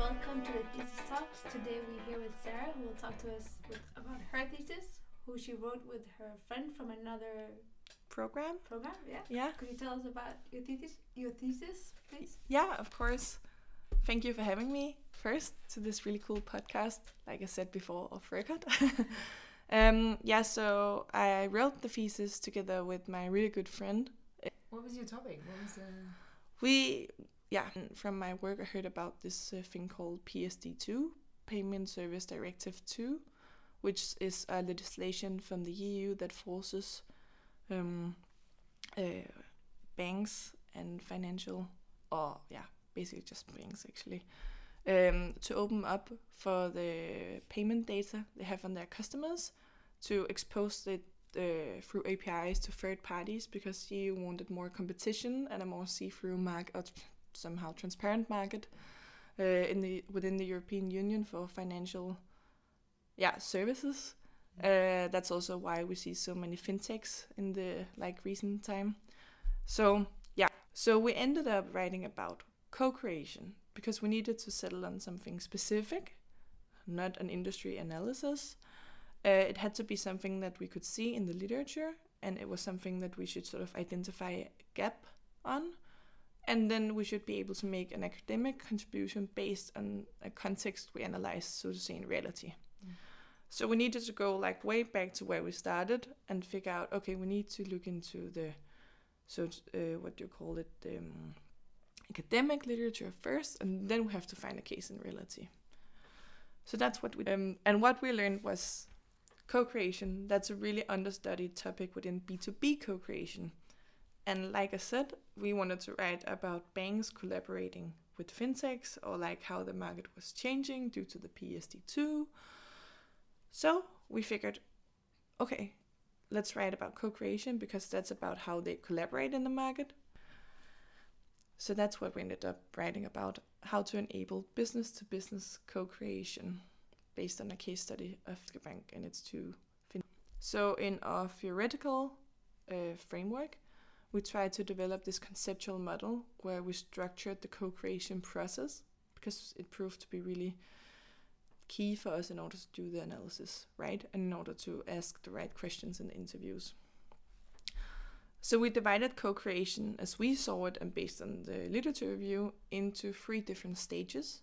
welcome to the Thesis Talks. Today we're here with Sarah, who will talk to us with, about her thesis, who she wrote with her friend from another program. program. Yeah. Yeah. Could you tell us about your thesis, your thesis, please? Yeah, of course. Thank you for having me first to this really cool podcast. Like I said before, off record. um, yeah, so I wrote the thesis together with my really good friend. What was your topic? What was the We, yeah, from my work, I heard about this uh, thing called PSD2, Payment Service Directive 2, which is a legislation from the EU that forces um, uh, banks and financial, or yeah, basically just banks actually, um, to open up for the payment data they have on their customers to expose it uh, through APIs to third parties because you wanted more competition and a more see-through market, somehow transparent market uh, in the within the European Union for financial, yeah, services. Uh, that's also why we see so many fintechs in the like recent time. So yeah, so we ended up writing about co-creation because we needed to settle on something specific, not an industry analysis. Uh, it had to be something that we could see in the literature, and it was something that we should sort of identify a gap on. And then we should be able to make an academic contribution based on a context we analyze, so to say, in reality. So we needed to go like way back to where we started and figure out, okay, we need to look into the, so uh, what do you call it, the um, academic literature first, and then we have to find a case in reality. So that's what we um, and what we learned was co-creation. That's a really understudied topic within B2B co-creation. And like I said, we wanted to write about banks collaborating with fintechs or like how the market was changing due to the PSD2. So we figured, okay, let's write about co-creation because that's about how they collaborate in the market. So that's what we ended up writing about how to enable business to business co creation based on a case study of the bank and its two fin. So, in our theoretical uh, framework, we tried to develop this conceptual model where we structured the co creation process because it proved to be really key for us in order to do the analysis, right? And in order to ask the right questions in the interviews. So we divided co-creation as we saw it and based on the literature review into three different stages.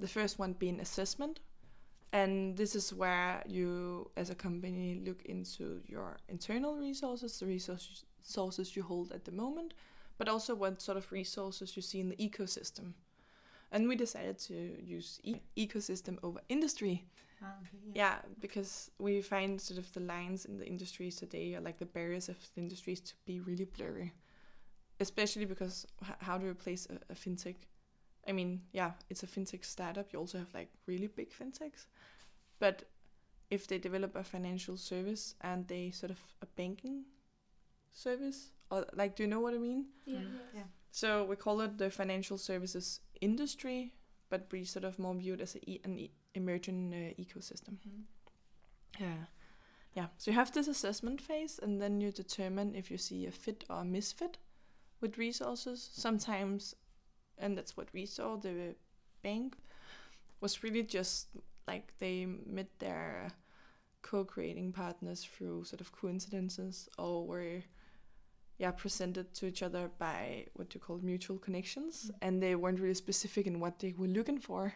The first one being assessment, and this is where you as a company look into your internal resources, the resources resources you hold at the moment, but also what sort of resources you see in the ecosystem. And we decided to use e- ecosystem over industry Ah, okay, yeah, because we find sort of the lines in the industries today, are like the barriers of the industries, to be really blurry. Especially because h- how do you replace a, a fintech? I mean, yeah, it's a fintech startup. You also have like really big fintechs, but if they develop a financial service and they sort of a banking service, or like, do you know what I mean? Yeah. Mm. yes. So we call it the financial services industry, but we sort of more view it as a e- an e- emerging uh, ecosystem. Mhm. Yeah. Yeah. So you have this assessment phase, and then you determine if you see a fit or a misfit with resources. Sometimes, and that's what we saw, the bank was really just like they met their co creating partners through sort of coincidences or were yeah presented to each other by what you call mutual connections Mm. and they weren't really specific in what they were looking for.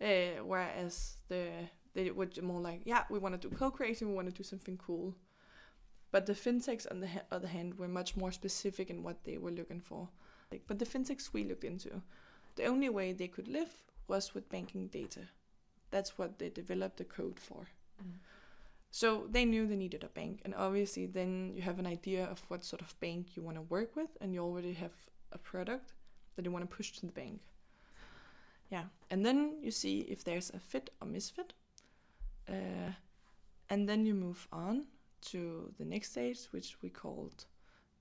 Uh, whereas the they were more like yeah we want to do co-creation we want to do something cool. But the fintechs on the ha- other hand were much more specific in what they were looking for. Like, but the fintechs we looked into the only way they could live was with banking data. That's what they developed the code for. Mm. So they knew they needed a bank, and obviously, then you have an idea of what sort of bank you want to work with, and you already have a product that you want to push to the bank. Yeah, and then you see if there's a fit or misfit, uh, and then you move on to the next stage, which we called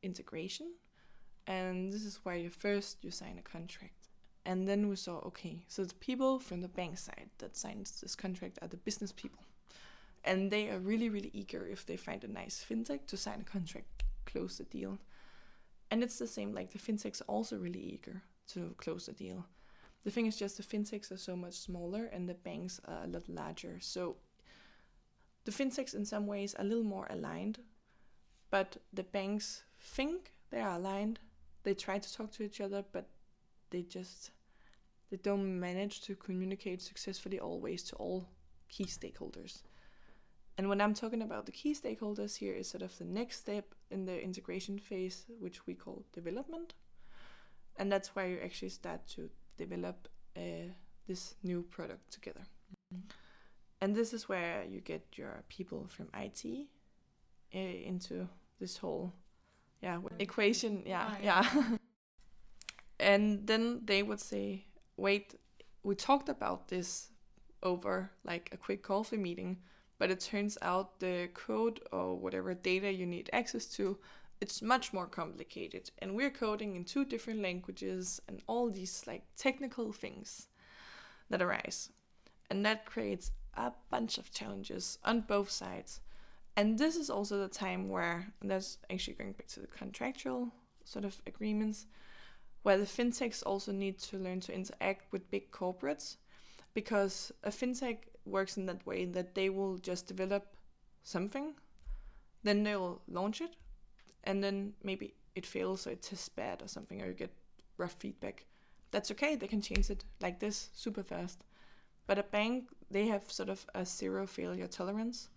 integration, and this is where you first you sign a contract, and then we saw okay, so the people from the bank side that signs this contract are the business people and they are really really eager if they find a nice fintech to sign a contract close the deal and it's the same like the fintechs are also really eager to close the deal The thing is just the fintechs are so much smaller and the banks are a lot larger. So the fintechs in some ways are a little more aligned, but the banks think they are aligned. They try to talk to each other, but they just they don't manage to communicate successfully always to all key stakeholders. And when I'm talking about the key stakeholders here is sort of the next step in the integration phase, which we call development. And that's where you actually start to develop uh, this new product together. Mm-hmm. And this is where you get your people from IT uh, into this whole yeah equation yeah oh, yeah, yeah. and then they would say wait we talked about this over like a quick coffee meeting but it turns out the code or whatever data you need access to it's much more complicated. And we're coding in two different languages and all these like technical things that arise. And that creates a bunch of challenges on both sides. And this is also the time where that's actually going back to the contractual sort of agreements where the fintechs also need to learn to interact with big corporates. Because a fintech works in that way that they will just develop something, then they'll launch it, and then maybe it fails or it tests bad or something, or you get rough feedback. That's okay, they can change it like this super fast. But a bank, they have sort of a zero failure tolerance.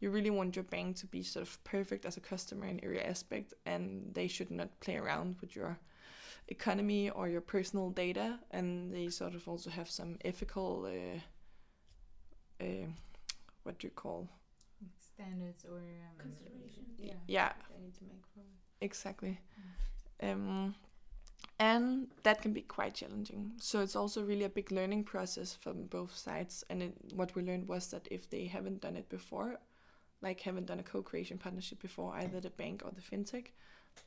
You really want your bank to be sort of perfect as a customer in every aspect, and they should not play around with your economy or your personal data. And they sort of also have some ethical uh, uh, what do you call standards or um, considerations? Yeah, yeah, they need to make for exactly. Mm. Um, and that can be quite challenging. So it's also really a big learning process from both sides. And it, what we learned was that if they haven't done it before, like haven't done a co-creation partnership before, either the bank or the fintech,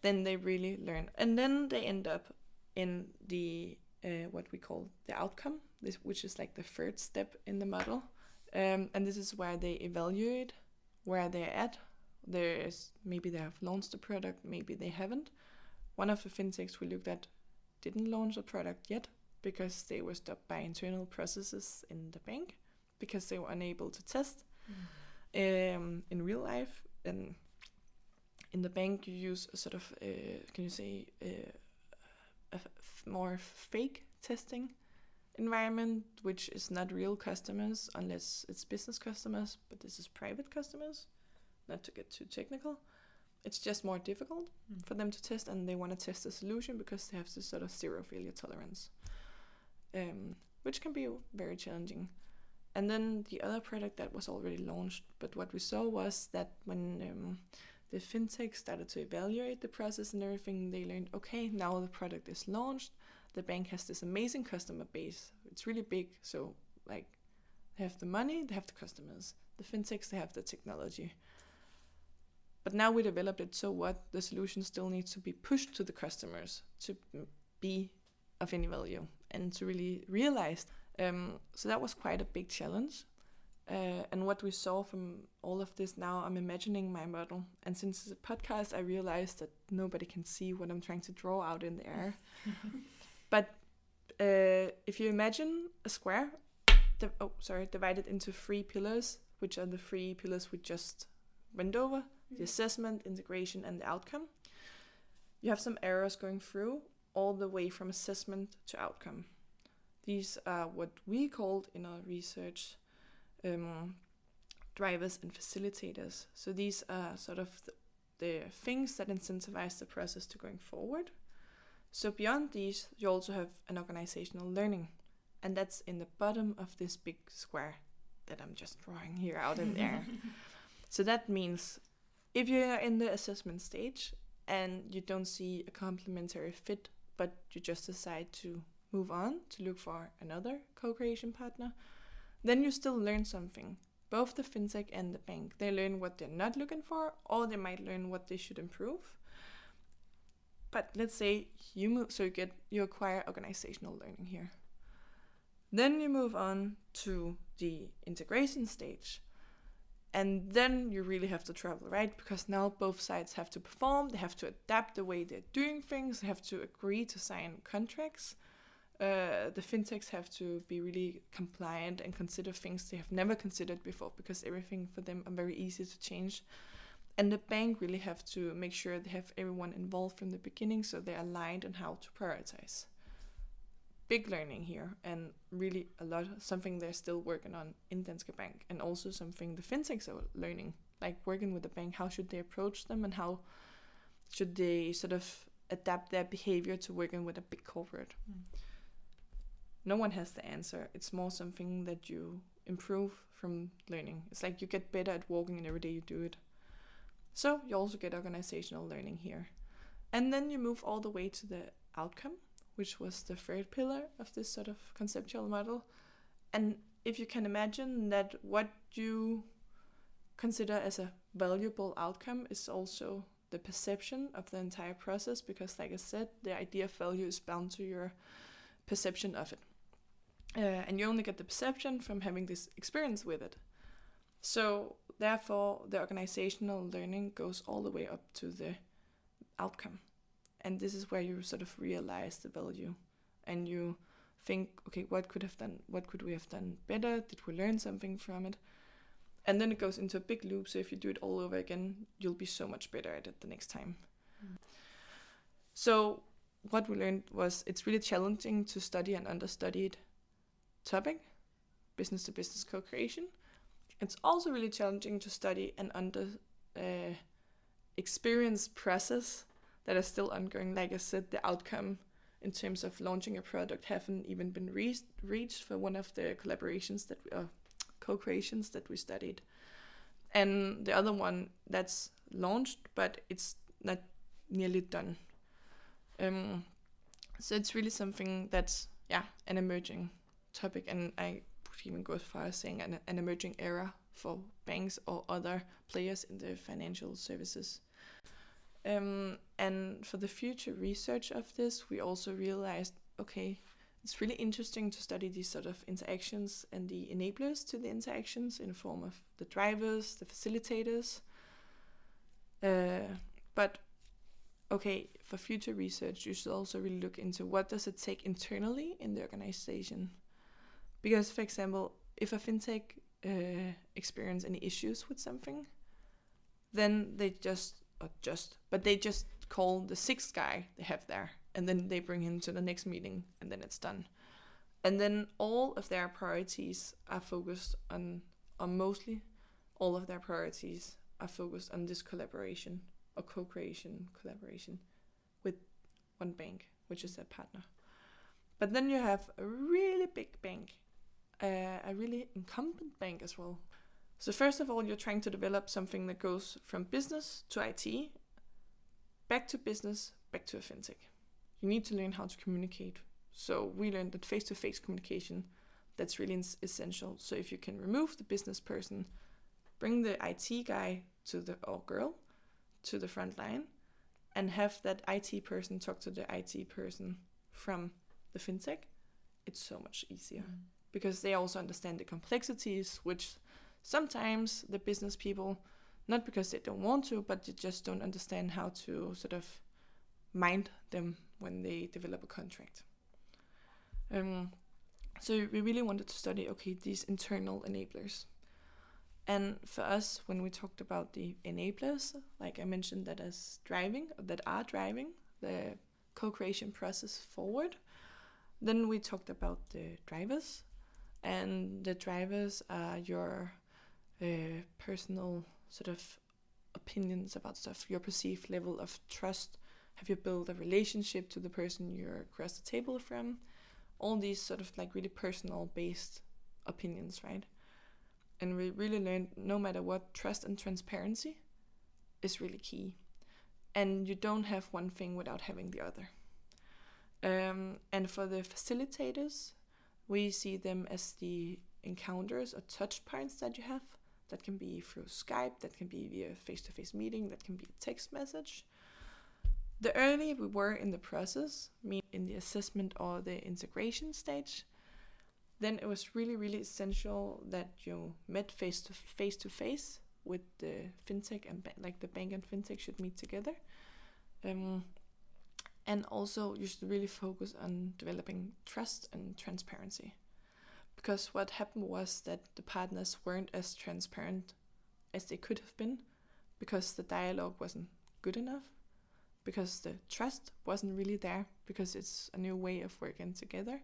then they really learn. And then they end up in the uh, what we call the outcome, this, which is like the third step in the model, um, and this is where they evaluate where they're at. There is maybe they have launched the product, maybe they haven't. One of the fintechs we looked at didn't launch a product yet because they were stopped by internal processes in the bank because they were unable to test mm. um, in real life. And in the bank, you use a sort of, uh, can you say, uh, a f- more fake testing environment, which is not real customers unless it's business customers, but this is private customers, not to get too technical. It's just more difficult mm. for them to test, and they want to test the solution because they have this sort of zero failure tolerance, um, which can be very challenging. And then the other product that was already launched, but what we saw was that when um, the fintech started to evaluate the process and everything, they learned okay, now the product is launched, the bank has this amazing customer base. It's really big. So like they have the money, they have the customers. The fintechs, they have the technology. But now we developed it, so what? The solution still needs to be pushed to the customers to be of any value and to really realize. Um, so that was quite a big challenge. Uh, and what we saw from all of this now, I'm imagining my model. And since it's a podcast, I realized that nobody can see what I'm trying to draw out in the air. But uh, if you imagine a square, oh sorry, divided into three pillars, which are the three pillars we just went over: mm-hmm. the assessment, integration, and the outcome. You have some arrows going through all the way from assessment to outcome. These are what we called in our research um, drivers and facilitators. So these are sort of the, the things that incentivize the process to going forward. So beyond these, you also have an organizational learning, and that's in the bottom of this big square that I'm just drawing here out in there. so that means if you're in the assessment stage and you don't see a complementary fit, but you just decide to move on to look for another co-creation partner, then you still learn something. Both the fintech and the bank, they learn what they're not looking for, or they might learn what they should improve. But let's say you move, so you get you acquire organizational learning here. Then you move on to the integration stage. And then you really have to travel, right? Because now both sides have to perform, they have to adapt the way they're doing things, they have to agree to sign contracts. Uh, the fintechs have to be really compliant and consider things they have never considered before because everything for them are very easy to change. And the bank really have to make sure they have everyone involved from the beginning so they're aligned on how to prioritize. Big learning here and really a lot something they're still working on in Danske Bank and also something the fintechs are learning, like working with the bank, how should they approach them and how should they sort of adapt their behavior to working with a big corporate. Mm. No one has the answer. It's more something that you improve from learning. It's like you get better at walking and every day you do it. So you also get organizational learning here. And then you move all the way to the outcome, which was the third pillar of this sort of conceptual model. And if you can imagine that what you consider as a valuable outcome is also the perception of the entire process because like i said the idea of value is bound to your perception of it uh, and you only get the perception from having this experience with it so therefore the organizational learning goes all the way up to the outcome. And this is where you sort of realize the value. And you think okay what could have done what could we have done better? Did we learn something from it? And then it goes into a big loop. So if you do it all over again you'll be so much better at it the next time. Mm. so what we learned was it's really challenging to study an understudied topic business to business co-creation it's also really challenging to study and under uh, experience process that is still ongoing. Like i said the outcome in terms of launching a product haven't even been re- reached for one of the collaborations that we, uh, co-creations that we studied. And the other one that's launched but it's not nearly done. Um, so it's really something that's yeah an emerging topic and i far as saying an, an emerging era for banks or other players in the financial services um, and for the future research of this we also realized okay it's really interesting to study these sort of interactions and the enablers to the interactions in the form of the drivers, the facilitators. Uh, but okay, for future research, you should also really look into what does it take internally in the organization. Because, for example, if a fintech uh, experience any issues with something, then they just, or just, but they just call the sixth guy they have there and then they bring him to the next meeting and then it's done. And then all of their priorities are focused on or mostly all of their priorities are focused on this collaboration or co-creation collaboration with one bank which is their partner. But then you have a really big bank uh, a really incumbent bank as well so first of all you're trying to develop something that goes from business to it back to business back to a fintech you need to learn how to communicate. So we learned that face-to-face communication that's really essential. So if you can remove the business person, bring the IT guy to the or girl to the front line and have that IT person talk to the IT person from the fintech, it's so much easier Mm. Because they also understand the complexities which sometimes the business people not because they don't want to but they just don't understand how to sort of mind them when they develop a contract. Um, so we really wanted to study okay these internal enablers. And for us, when we talked about the enablers, like I mentioned, that as driving, that are driving the co-creation process forward, then we talked about the drivers, and the drivers are your uh, personal sort of opinions about stuff, your perceived level of trust have you built a relationship to the person you're across the table from? All these sort of like really personal based opinions, right? And we really learned no matter what, trust and transparency is really key. And you don't have one thing without having the other. Um, and for the facilitators, we see them as the encounters or touch points that you have. That can be through Skype, that can be via face to face meeting, that can be a text message. The earlier we were in the process, mean in the assessment or the integration stage, then it was really, really essential that you met face to face to face with the fintech and like the bank and fintech should meet together. Um, And also, you should really focus on developing trust and transparency. Because what happened was that the partners weren't as transparent as they could have been because the dialogue wasn't good enough, because the trust wasn't really there, because it's a new way of working together.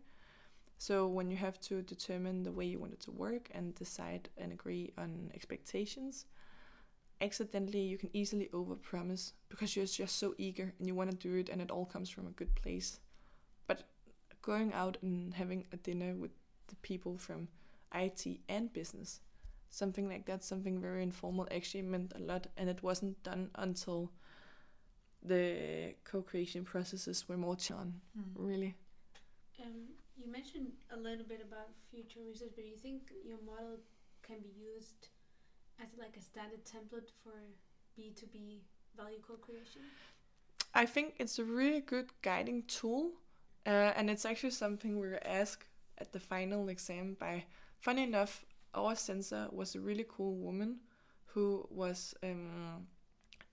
So, when you have to determine the way you want it to work and decide and agree on expectations, accidentally you can easily overpromise because you're just so eager and you want to do it and it all comes from a good place. But going out and having a dinner with the people from IT and business, something like that, something very informal, actually meant a lot, and it wasn't done until the co-creation processes were more on. Mm. Really. Um, you mentioned a little bit about future research, but do you think your model can be used as like a standard template for B2B value co-creation? I think it's a really good guiding tool, uh, and it's actually something we were asked at the final exam by. Funny enough, our censor was a really cool woman who was um,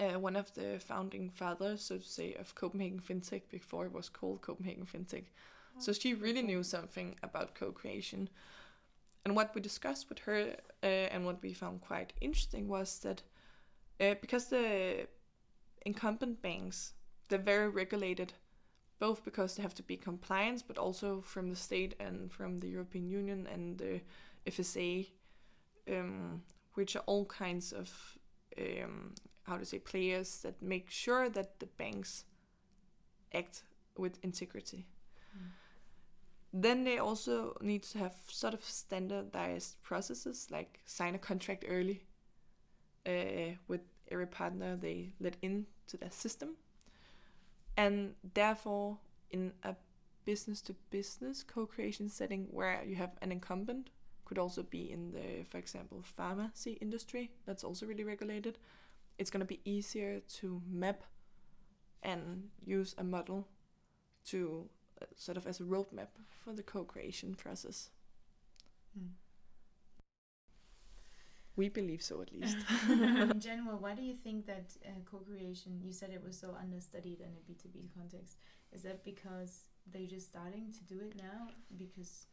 uh, one of the founding fathers, so to say, of Copenhagen FinTech before it was called Copenhagen FinTech. So she really knew something about co-creation. And what we discussed with her uh, and what we found quite interesting was that uh, because the incumbent banks they're very regulated, both because they have to be compliant, but also from the state and from the European Union and the FSA, um, which are all kinds of um, how to say players that make sure that the banks act with integrity. Then they also need to have sort of standardized processes, like sign a contract early uh, with every partner they let into their system. And therefore, in a business to business co creation setting where you have an incumbent, could also be in the, for example, pharmacy industry, that's also really regulated, it's going to be easier to map and use a model to sort of as a roadmap for the co-creation process. Mm. We believe so, at least. in general, why do you think that uh, co-creation? You said it was so understudied in a B two B context. Is that because they're just starting to do it now? Because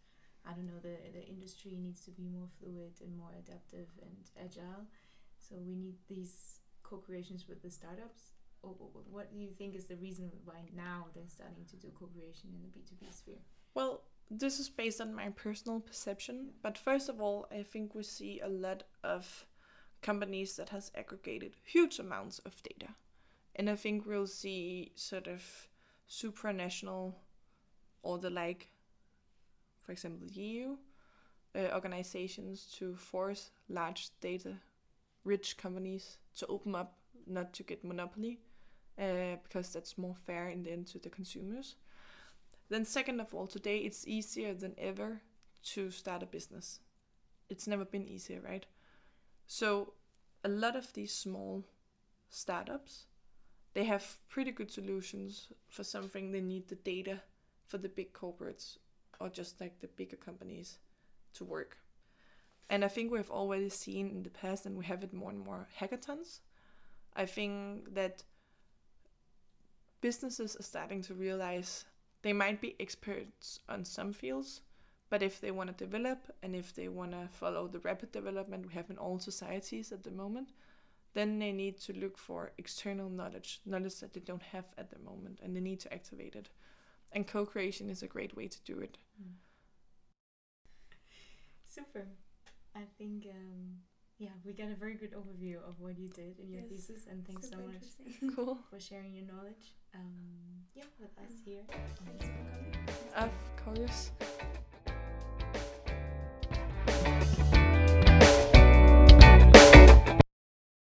I don't know, the the industry needs to be more fluid and more adaptive and agile. So we need these co-creations with the startups. What do you think is the reason why now they're starting to do co-creation in the B two B sphere? Well, this is based on my personal perception, but first of all, I think we see a lot of companies that has aggregated huge amounts of data. And I think we'll see sort of supranational or the like, for example, EU uh, organizations to force large data rich companies to open up, not to get monopoly, uh, because that's more fair in the end to the consumers. Then, second of all, today it's easier than ever to start a business. It's never been easier, right? So, a lot of these small startups, they have pretty good solutions for something they need the data for the big corporates or just like the bigger companies to work. And I think we've already seen in the past, and we have it more and more hackathons. I think that businesses are starting to realize they might be experts on some fields, but if they want to develop and if they want to follow the rapid development we have in all societies at the moment, then they need to look for external knowledge, knowledge that they don't have at the moment, and they need to activate it. And co creation is a great way to do it. Mm. Super. I think um, yeah, we got a very good overview of what you did in your Yes, thesis, and thanks so much. Cool. for sharing your knowledge. Um, yeah, with us here. on Thanks for coming. Of course.